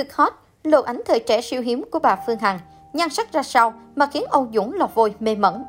cực hot, lộ ảnh thời trẻ siêu hiếm của bà Phương Hằng, nhan sắc ra sao mà khiến ông Dũng lọt vôi mê mẩn.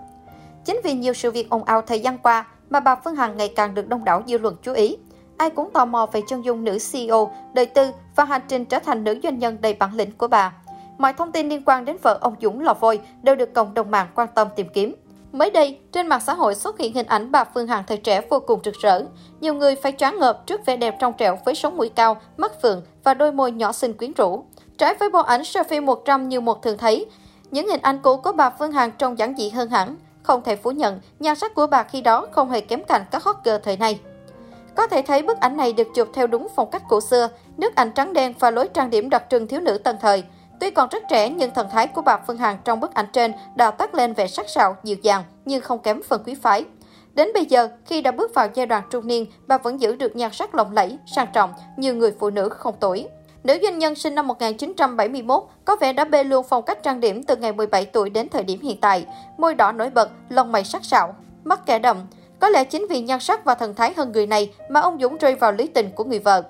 Chính vì nhiều sự việc ồn ào thời gian qua mà bà Phương Hằng ngày càng được đông đảo dư luận chú ý. Ai cũng tò mò về chân dung nữ CEO, đời tư và hành trình trở thành nữ doanh nhân đầy bản lĩnh của bà. Mọi thông tin liên quan đến vợ ông Dũng lò vôi đều được cộng đồng mạng quan tâm tìm kiếm. Mới đây, trên mạng xã hội xuất hiện hình ảnh bà Phương Hằng thời trẻ vô cùng rực rỡ. Nhiều người phải choáng ngợp trước vẻ đẹp trong trẻo với sống mũi cao, mắt phượng và đôi môi nhỏ xinh quyến rũ. Trái với bộ ảnh selfie 100 như một thường thấy, những hình ảnh cũ của bà Phương Hằng trông giản dị hơn hẳn. Không thể phủ nhận, nhan sắc của bà khi đó không hề kém cạnh các hot girl thời này. Có thể thấy bức ảnh này được chụp theo đúng phong cách cổ xưa, nước ảnh trắng đen và lối trang điểm đặc trưng thiếu nữ tân thời. Tuy còn rất trẻ nhưng thần thái của bà Phương Hằng trong bức ảnh trên đã toát lên vẻ sắc sảo, dịu dàng nhưng không kém phần quý phái. Đến bây giờ, khi đã bước vào giai đoạn trung niên, bà vẫn giữ được nhan sắc lộng lẫy, sang trọng như người phụ nữ không tuổi. Nữ doanh nhân sinh năm 1971 có vẻ đã bê luôn phong cách trang điểm từ ngày 17 tuổi đến thời điểm hiện tại. Môi đỏ nổi bật, lông mày sắc sảo, mắt kẻ đậm. Có lẽ chính vì nhan sắc và thần thái hơn người này mà ông Dũng rơi vào lý tình của người vợ.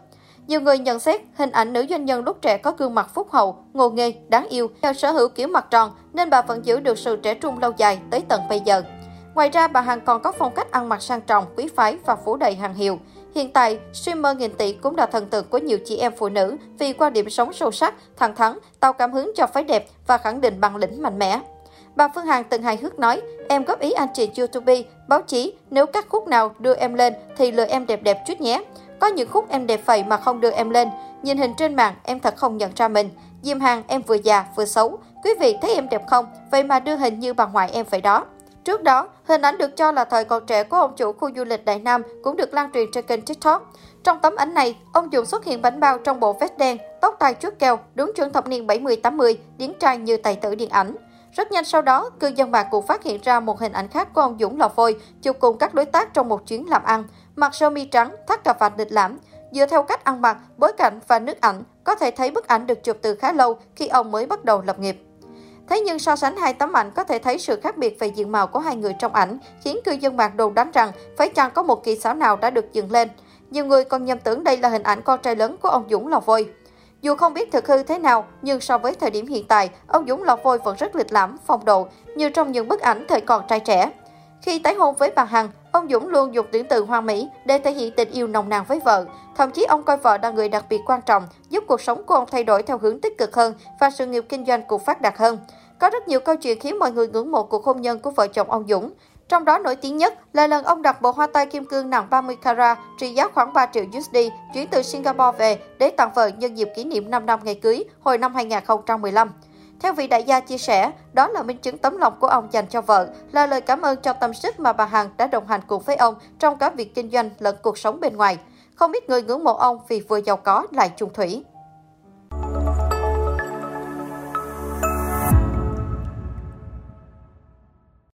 Nhiều người nhận xét hình ảnh nữ doanh nhân lúc trẻ có gương mặt phúc hậu, ngô nghê, đáng yêu, theo sở hữu kiểu mặt tròn nên bà vẫn giữ được sự trẻ trung lâu dài tới tận bây giờ. Ngoài ra, bà Hằng còn có phong cách ăn mặc sang trọng, quý phái và phủ đầy hàng hiệu. Hiện tại, streamer nghìn tỷ cũng là thần tượng của nhiều chị em phụ nữ vì quan điểm sống sâu sắc, thẳng thắn, tạo cảm hứng cho phái đẹp và khẳng định bằng lĩnh mạnh mẽ. Bà Phương Hằng từng hài hước nói, em góp ý anh chị YouTube, báo chí, nếu các khúc nào đưa em lên thì lừa em đẹp đẹp chút nhé. Có những khúc em đẹp vậy mà không đưa em lên. Nhìn hình trên mạng, em thật không nhận ra mình. Diêm hàng em vừa già vừa xấu. Quý vị thấy em đẹp không? Vậy mà đưa hình như bà ngoại em vậy đó. Trước đó, hình ảnh được cho là thời còn trẻ của ông chủ khu du lịch Đại Nam cũng được lan truyền trên kênh TikTok. Trong tấm ảnh này, ông Dũng xuất hiện bánh bao trong bộ vest đen, tóc tai chuốt keo, đúng chuẩn thập niên 70-80, điển trai như tài tử điện ảnh. Rất nhanh sau đó, cư dân mạng cũng phát hiện ra một hình ảnh khác của ông Dũng lò phôi, chụp cùng các đối tác trong một chuyến làm ăn. Mặc sơ mi trắng, thắt cà vạt lịch lãm. Dựa theo cách ăn mặc, bối cảnh và nước ảnh, có thể thấy bức ảnh được chụp từ khá lâu khi ông mới bắt đầu lập nghiệp. Thế nhưng so sánh hai tấm ảnh có thể thấy sự khác biệt về diện mạo của hai người trong ảnh, khiến cư dân mạng đồn đoán rằng phải chăng có một kỳ xảo nào đã được dựng lên. Nhiều người còn nhầm tưởng đây là hình ảnh con trai lớn của ông Dũng lò vôi. Dù không biết thực hư thế nào, nhưng so với thời điểm hiện tại, ông Dũng lò vôi vẫn rất lịch lãm, phong độ, như trong những bức ảnh thời còn trai trẻ. Khi tái hôn với bà Hằng, ông Dũng luôn dùng tuyển từ hoa mỹ để thể hiện tình yêu nồng nàn với vợ. Thậm chí ông coi vợ là người đặc biệt quan trọng, giúp cuộc sống của ông thay đổi theo hướng tích cực hơn và sự nghiệp kinh doanh cũng phát đạt hơn. Có rất nhiều câu chuyện khiến mọi người ngưỡng mộ cuộc hôn nhân của vợ chồng ông Dũng. Trong đó nổi tiếng nhất là lần ông đặt bộ hoa tai kim cương nặng 30 carat trị giá khoảng 3 triệu USD chuyển từ Singapore về để tặng vợ nhân dịp kỷ niệm 5 năm ngày cưới hồi năm 2015. Theo vị đại gia chia sẻ, đó là minh chứng tấm lòng của ông dành cho vợ, là lời cảm ơn cho tâm sức mà bà Hằng đã đồng hành cùng với ông trong cả việc kinh doanh lẫn cuộc sống bên ngoài. Không ít người ngưỡng mộ ông vì vừa giàu có lại chung thủy.